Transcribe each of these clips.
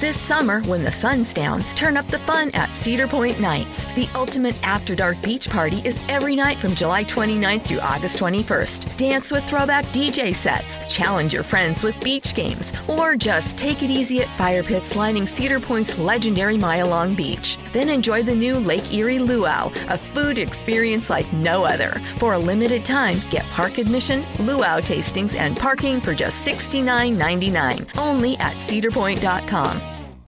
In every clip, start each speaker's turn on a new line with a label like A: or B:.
A: This summer, when the sun's down, turn up the fun at Cedar Point Nights. The ultimate after dark beach party is every night from July 29th through August 21st. Dance with throwback DJ sets, challenge your friends with beach games, or just take it easy at fire pits lining Cedar Point's legendary mile long beach. Then enjoy the new Lake Erie Luau, a food experience like no other. For a limited time, get park admission, luau tastings, and parking for just $69.99 only at cedarpoint.com.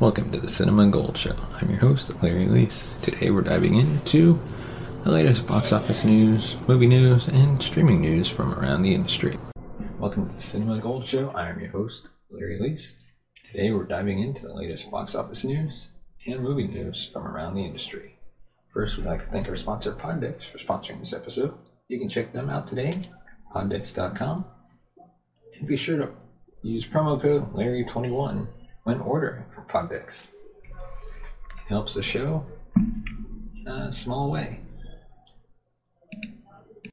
B: Welcome to the Cinema Gold Show. I'm your host, Larry Leese. Today we're diving into the latest box office news, movie news, and streaming news from around the industry. Welcome to the Cinema Gold Show. I am your host, Larry Leese. Today we're diving into the latest box office news and movie news from around the industry. First, we'd like to thank our sponsor, Poddex, for sponsoring this episode. You can check them out today, poddex.com, and be sure to use promo code Larry21 when ordering for Poddex. It helps the show in a small way.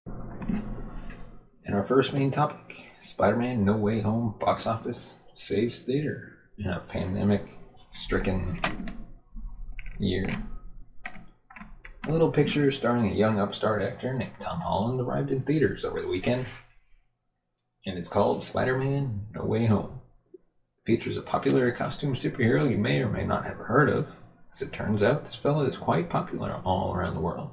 B: And our first main topic Spider Man No Way Home box office saves theater in a pandemic stricken year. A little picture starring a young upstart actor named Tom Holland arrived in theaters over the weekend. And it's called Spider Man No Way Home features a popular costume superhero you may or may not have heard of. As it turns out, this fella is quite popular all around the world.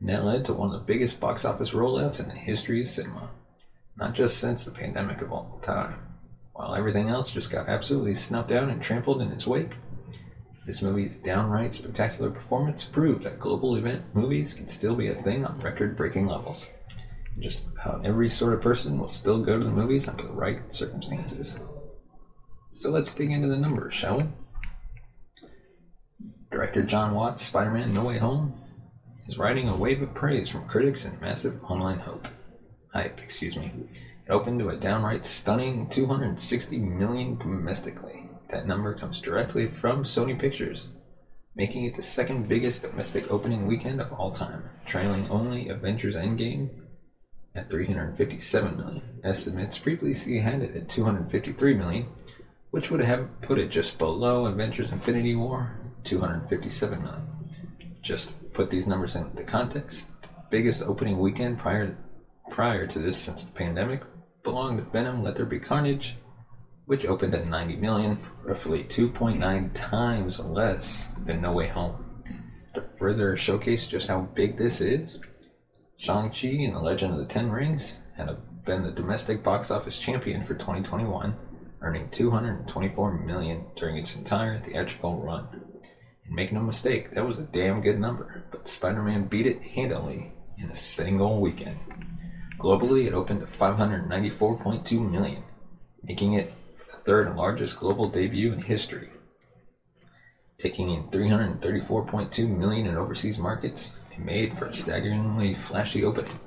B: And that led to one of the biggest box office rollouts in the history of cinema. Not just since the pandemic of all time. While everything else just got absolutely snuffed out and trampled in its wake, this movie's downright spectacular performance proved that global event movies can still be a thing on record breaking levels. Just about every sort of person will still go to the movies under the right circumstances. So let's dig into the numbers, shall we? Director John Watts' Spider Man No Way Home is riding a wave of praise from critics and massive online hope. Hype, excuse me. It opened to a downright stunning 260 million domestically. That number comes directly from Sony Pictures, making it the second biggest domestic opening weekend of all time, trailing only Avengers Endgame at 357 million. Estimates previously had it at 253 million, which would have put it just below Avengers Infinity War, 257 million. Just put these numbers into context, the biggest opening weekend prior prior to this since the pandemic belonged to Venom Let There Be Carnage, which opened at 90 million, roughly 2.9 times less than No Way Home. To further showcase just how big this is, Shang-Chi and the Legend of the Ten Rings had been the domestic box office champion for 2021 earning 224 million during its entire theatrical run. And make no mistake, that was a damn good number, but Spider-Man beat it handily in a single weekend. Globally, it opened to 594.2 million, making it the third largest global debut in history. Taking in 334.2 million in overseas markets, it made for a staggeringly flashy opening,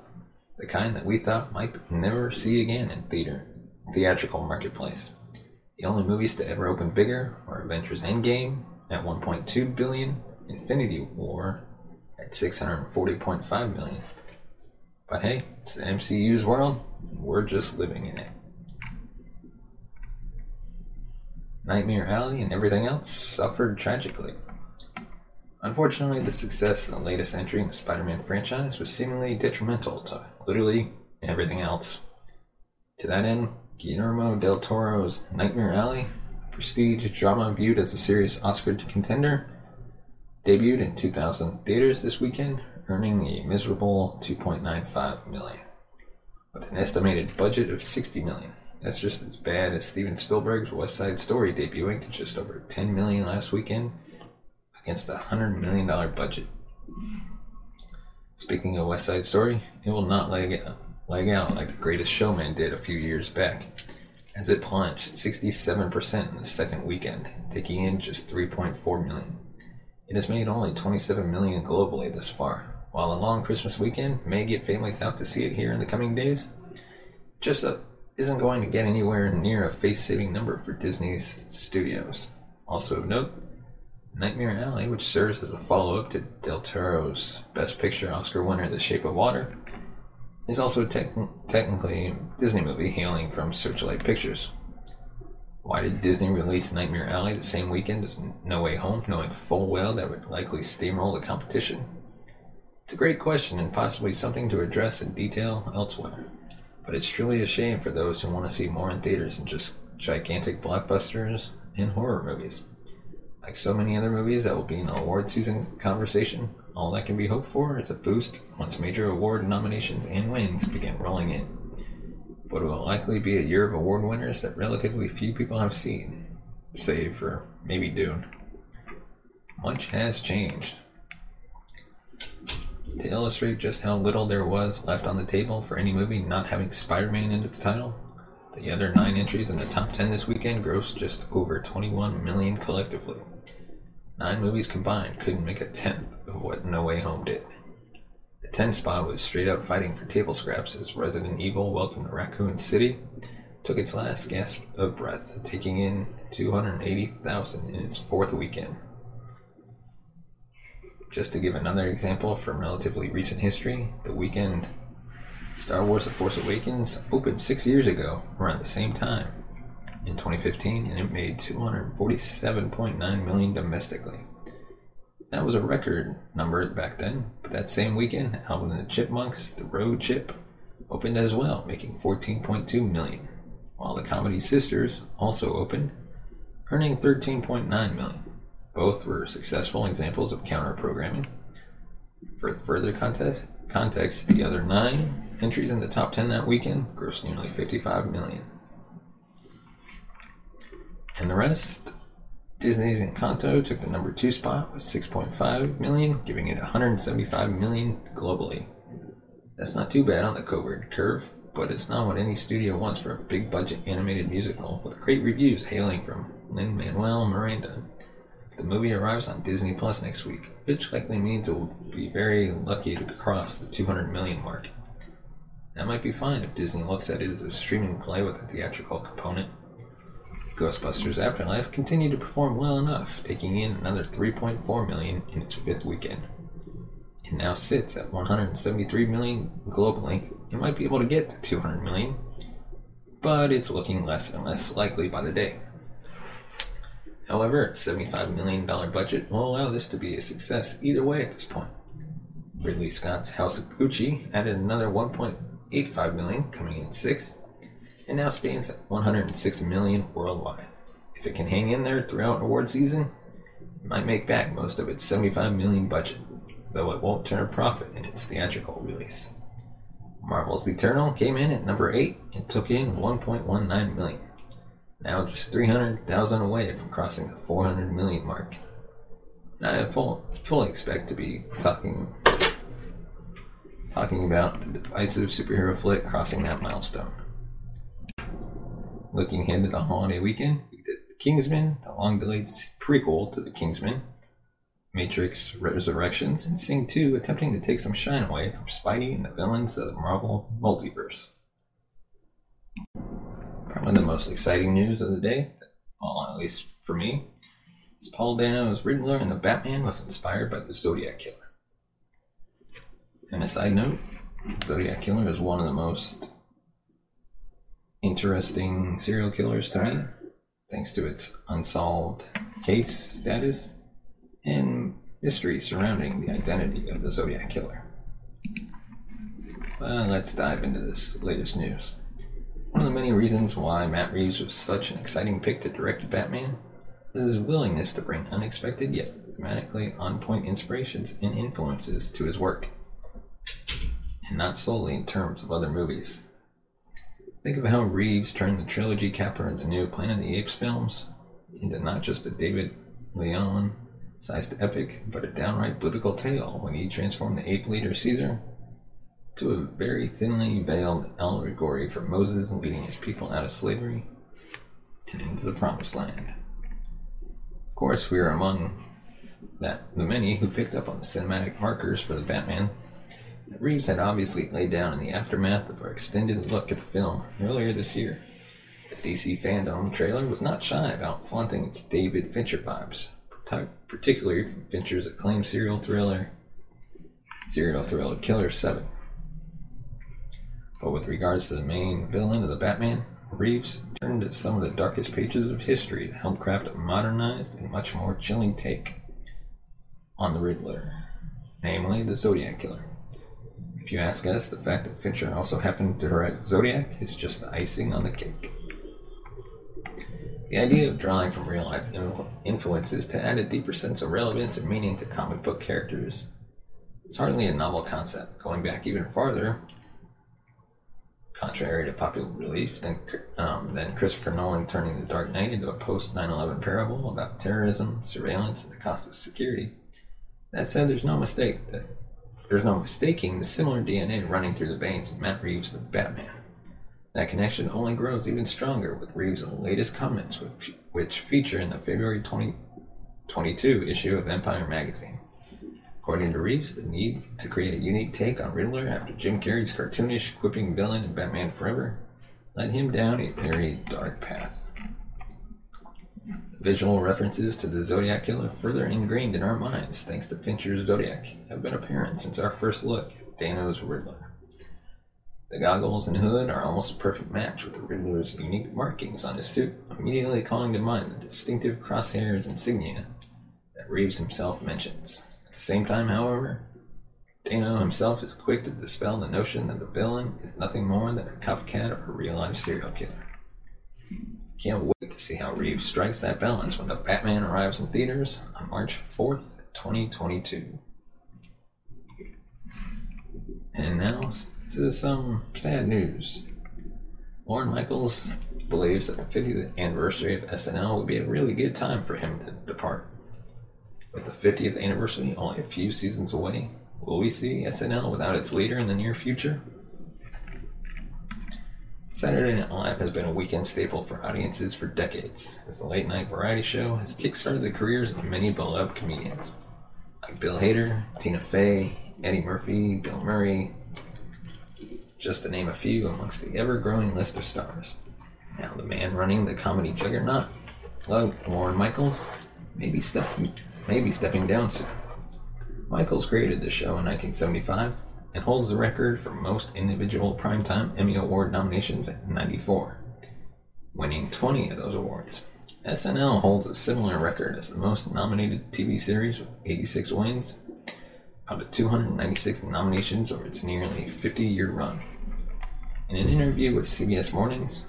B: the kind that we thought might never see again in theater theatrical marketplace. The only movies to ever open bigger are Avengers Endgame at 1.2 billion, Infinity War at 640.5 million. But hey, it's the MCU's world, and we're just living in it. Nightmare Alley and everything else suffered tragically. Unfortunately, the success of the latest entry in the Spider Man franchise was seemingly detrimental to literally everything else. To that end, Guillermo del Toro's Nightmare Alley, a prestige drama viewed as a serious Oscar contender, debuted in 2000 theaters this weekend, earning a miserable 2.95 million, with an estimated budget of 60 million. That's just as bad as Steven Spielberg's West Side Story debuting to just over 10 million last weekend against a $100 million budget. Speaking of West Side Story, it will not leg leg out like The Greatest Showman did a few years back, as it plunged 67% in the second weekend, taking in just 3.4 million. It has made only 27 million globally thus far. While a long Christmas weekend may get families out to see it here in the coming days, just a, isn't going to get anywhere near a face-saving number for Disney's studios. Also of note, Nightmare Alley, which serves as a follow-up to Del Toro's Best Picture Oscar winner The Shape of Water, is also te- technically a Disney movie hailing from Searchlight Pictures. Why did Disney release Nightmare Alley the same weekend as No Way Home, knowing full well that would likely steamroll the competition? It's a great question and possibly something to address in detail elsewhere. But it's truly a shame for those who want to see more in theaters than just gigantic blockbusters and horror movies. Like so many other movies that will be in the award season conversation, all that can be hoped for is a boost once major award nominations and wins begin rolling in. But it will likely be a year of award winners that relatively few people have seen, save for maybe Dune. Much has changed. To illustrate just how little there was left on the table for any movie not having Spider Man in its title, the other nine entries in the top 10 this weekend grossed just over 21 million collectively. Nine movies combined couldn't make a tenth of what No Way Home did. The 10 spot was straight up fighting for table scraps as Resident Evil Welcome to Raccoon City took its last gasp of breath, taking in 280,000 in its fourth weekend. Just to give another example from relatively recent history, the weekend Star Wars The Force Awakens opened six years ago, around the same time, in 2015 and it made 247.9 million domestically. That was a record number back then, but that same weekend, Alvin and the Chipmunks, The Road Chip, opened as well, making 14.2 million, while the comedy Sisters also opened, earning 13.9 million. Both were successful examples of counter programming. For further context, context, the other nine entries in the top 10 that weekend grossed nearly 55 million. And the rest, Disney's Encanto took the number two spot with 6.5 million, giving it 175 million globally. That's not too bad on the COVID curve, but it's not what any studio wants for a big budget animated musical with great reviews hailing from Lin Manuel Miranda. The movie arrives on Disney Plus next week, which likely means it will be very lucky to cross the 200 million mark. That might be fine if Disney looks at it as a streaming play with a theatrical component. Ghostbusters Afterlife continued to perform well enough, taking in another 3.4 million in its fifth weekend. It now sits at 173 million globally. It might be able to get to 200 million, but it's looking less and less likely by the day. However, its $75 million budget will allow this to be a success either way at this point. Ridley Scott's House of Gucci added another 1.85 million, coming in sixth, and now stands at 106 million worldwide. If it can hang in there throughout award season, it might make back most of its 75 million budget, though it won't turn a profit in its theatrical release. Marvel's Eternal came in at number 8 and took in 1.19 million. Now just 300,000 away from crossing the 400 million mark. I full, fully expect to be talking talking about the divisive superhero flick crossing that milestone. Looking ahead to the holiday weekend, we did The King's Man, the long delayed prequel to The Kingsman, Matrix Resurrections, and Sing 2 attempting to take some shine away from Spidey and the villains of the Marvel multiverse. Probably the most exciting news of the day, well, at least for me, is Paul Dano's Riddler and the Batman was inspired by the Zodiac Killer. And a side note, Zodiac Killer is one of the most interesting serial killers to me, thanks to its unsolved case status and mystery surrounding the identity of the Zodiac Killer. Well, let's dive into this latest news. One of the many reasons why Matt Reeves was such an exciting pick to direct Batman is his willingness to bring unexpected yet thematically on point inspirations and influences to his work and not solely in terms of other movies. Think of how Reeves turned the trilogy capper in the new Planet of the Apes films into not just a David Lean sized epic, but a downright biblical tale when he transformed the ape leader Caesar to a very thinly veiled allegory for Moses leading his people out of slavery and into the promised land. Of course, we are among that the many who picked up on the cinematic markers for the Batman Reeves had obviously laid down in the aftermath of our extended look at the film earlier this year. The DC Fandom trailer was not shy about flaunting its David Fincher vibes, particularly from Fincher's acclaimed serial thriller, serial thriller Killer 7. But with regards to the main villain of the Batman, Reeves turned to some of the darkest pages of history to help craft a modernized and much more chilling take on the Riddler, namely the Zodiac Killer. If you ask us, the fact that Fincher also happened to direct Zodiac is just the icing on the cake. The idea of drawing from real life influences to add a deeper sense of relevance and meaning to comic book characters is hardly a novel concept, going back even farther, contrary to popular belief, than, um, Christopher Nolan turning The Dark Knight into a post 9 11 parable about terrorism, surveillance, and the cost of security. That said, there's no mistake that there's no mistaking the similar DNA running through the veins of Matt Reeves' The Batman. That connection only grows even stronger with Reeves' latest comments, which feature in the February 2022 issue of Empire magazine. According to Reeves, the need to create a unique take on Riddler after Jim Carrey's cartoonish, quipping villain in Batman Forever led him down a very dark path. Visual references to the Zodiac Killer, further ingrained in our minds thanks to Fincher's Zodiac, have been apparent since our first look at Dano's Riddler. The goggles and hood are almost a perfect match with the Riddler's unique markings on his suit, immediately calling to mind the distinctive crosshairs insignia that Reeves himself mentions. At the same time, however, Dano himself is quick to dispel the notion that the villain is nothing more than a copycat of a real life serial killer. Can't wait to see how Reeves strikes that balance when the Batman arrives in theaters on March 4th, 2022. And now to some sad news. Lorne Michaels believes that the 50th anniversary of SNL would be a really good time for him to depart. With the 50th anniversary only a few seasons away, will we see SNL without its leader in the near future? Saturday Night Live has been a weekend staple for audiences for decades, as the late night variety show has kickstarted the careers of many beloved comedians, like Bill Hader, Tina Fey, Eddie Murphy, Bill Murray, just to name a few amongst the ever growing list of stars. Now, the man running the comedy juggernaut, Lorne Michaels, may be, step- may be stepping down soon. Michaels created the show in 1975 and holds the record for most individual primetime Emmy Award nominations at 94, winning 20 of those awards. SNL holds a similar record as the most nominated TV series with 86 wins out of 296 nominations over its nearly 50 year run. In an interview with CBS Mornings,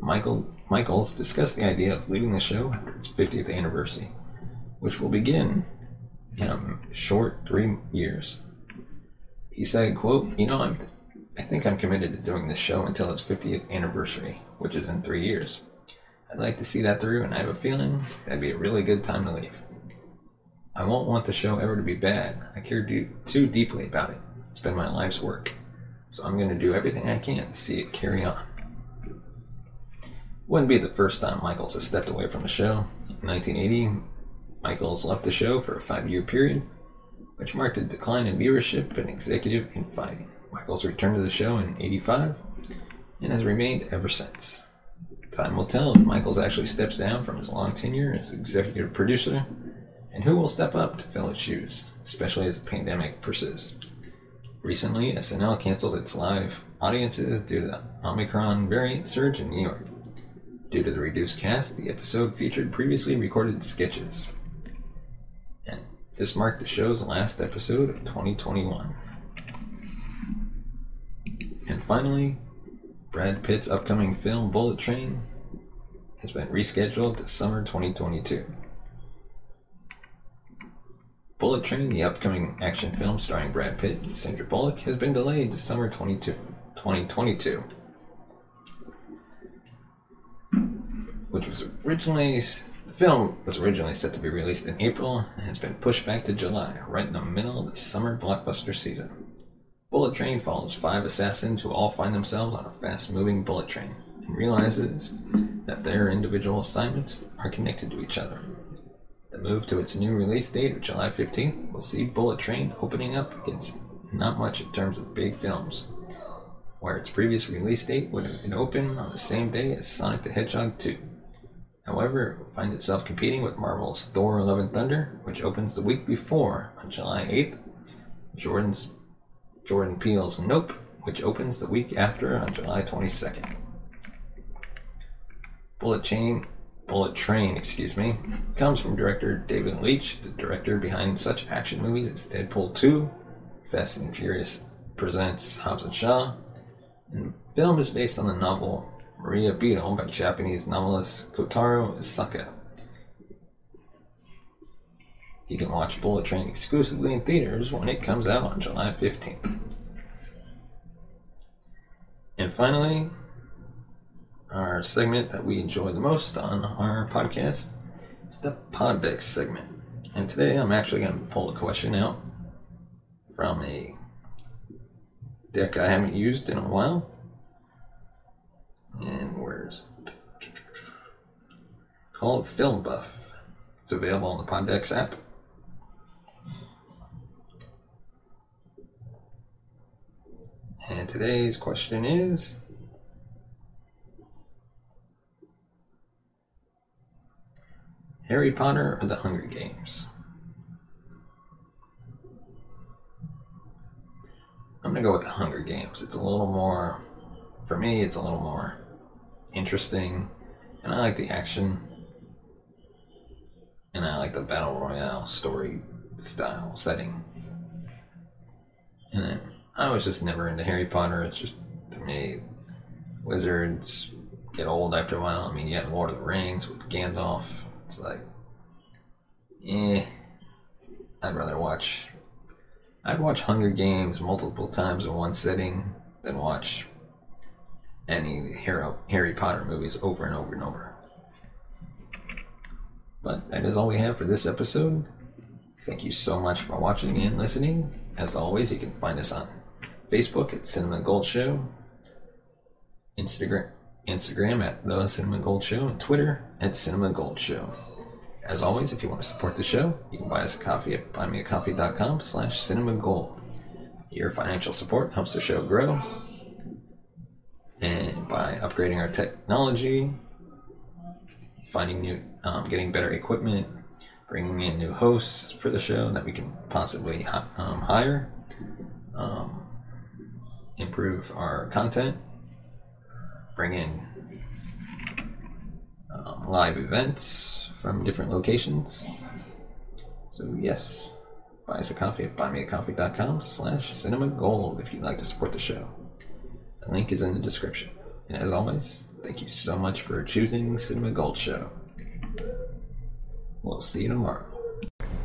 B: Michael Michaels discussed the idea of leaving the show after its 50th anniversary, which will begin in a short three years. He said, quote, You know, I'm, I think I'm committed to doing this show until its 50th anniversary, which is in three years. I'd like to see that through, and I have a feeling that'd be a really good time to leave. I won't want the show ever to be bad. I care do, too deeply about it. It's been my life's work. So I'm going to do everything I can to see it carry on. Wouldn't be the first time Michaels has stepped away from the show. In 1980, Michaels left the show for a five year period, which marked a decline in viewership and executive infighting. Michaels returned to the show in 85 and has remained ever since. Time will tell if Michaels actually steps down from his long tenure as executive producer and who will step up to fill his shoes, especially as the pandemic persists. Recently, SNL canceled its live audiences due to the Omicron variant surge in New York. Due to the reduced cast, the episode featured previously recorded sketches. This marked the show's last episode of 2021. And finally, Brad Pitt's upcoming film Bullet Train has been rescheduled to summer 2022. Bullet Train, the upcoming action film starring Brad Pitt and Sandra Bullock, has been delayed to summer 22, 2022. which was originally film was originally set to be released in April and has been pushed back to July, right in the middle of the summer blockbuster season. Bullet Train follows five assassins who all find themselves on a fast-moving bullet train and realizes that their individual assignments are connected to each other. The move to its new release date of July 15th will see Bullet Train opening up against not much in terms of big films, where its previous release date would have been open on the same day as Sonic the Hedgehog 2. However, it find itself competing with Marvel's Thor Love and Thunder, which opens the week before on July 8th, Jordan's Jordan Peele's Nope, which opens the week after on July 22nd. Bullet Chain Bullet Train, excuse me, comes from director David Leitch, the director behind such action movies as Deadpool 2, Fast and Furious presents Hobbs and Shaw, and the film is based on the novel Maria Beetle by Japanese novelist Kotaro Isaka. You can watch Bullet Train exclusively in theaters when it comes out on July 15th. And finally, our segment that we enjoy the most on our podcast is the Poddex segment. And today I'm actually going to pull a question out from a deck I haven't used in a while. And where's it? Called Film Buff. It's available on the Poddex app. And today's question is Harry Potter or the Hunger Games? I'm gonna go with the Hunger Games. It's a little more, for me, it's a little more interesting, and I like the action, and I like the battle royale story style setting. And then I was just never into Harry Potter. It's just to me, wizards get old after a while. I mean, you had Lord of the Rings with Gandalf. It's like, eh. I'd rather watch. I'd watch Hunger Games multiple times in one sitting than watch any Harry Potter movies over and over and over. But that is all we have for this episode. Thank you so much for watching and listening. As always, you can find us on Facebook at Cinema Gold Show, Instagram Instagram at the Cinema Gold Show, and Twitter at Cinema Gold Show. As always, if you want to support the show, you can buy us a coffee at buymeacoffee.com slash cinemagold. Your financial support helps the show grow and by upgrading our technology, finding new, um, getting better equipment, bringing in new hosts for the show that we can possibly um, hire, um, improve our content, bring in um, live events from different locations. So yes, buy us a coffee at buymeacoffee.com slash cinema gold if you'd like to support the show. Link is in the description. And as always, thank you so much for choosing Cinema Gold Show. We'll see you tomorrow.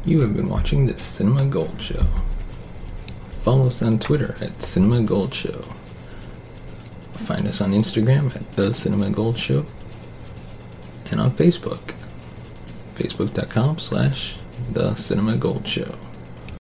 B: You have been watching the Cinema Gold Show. Follow us on Twitter at Cinema Gold Show. Find us on Instagram at The Cinema Gold Show. And on Facebook, facebook.com slash The Cinema Gold Show.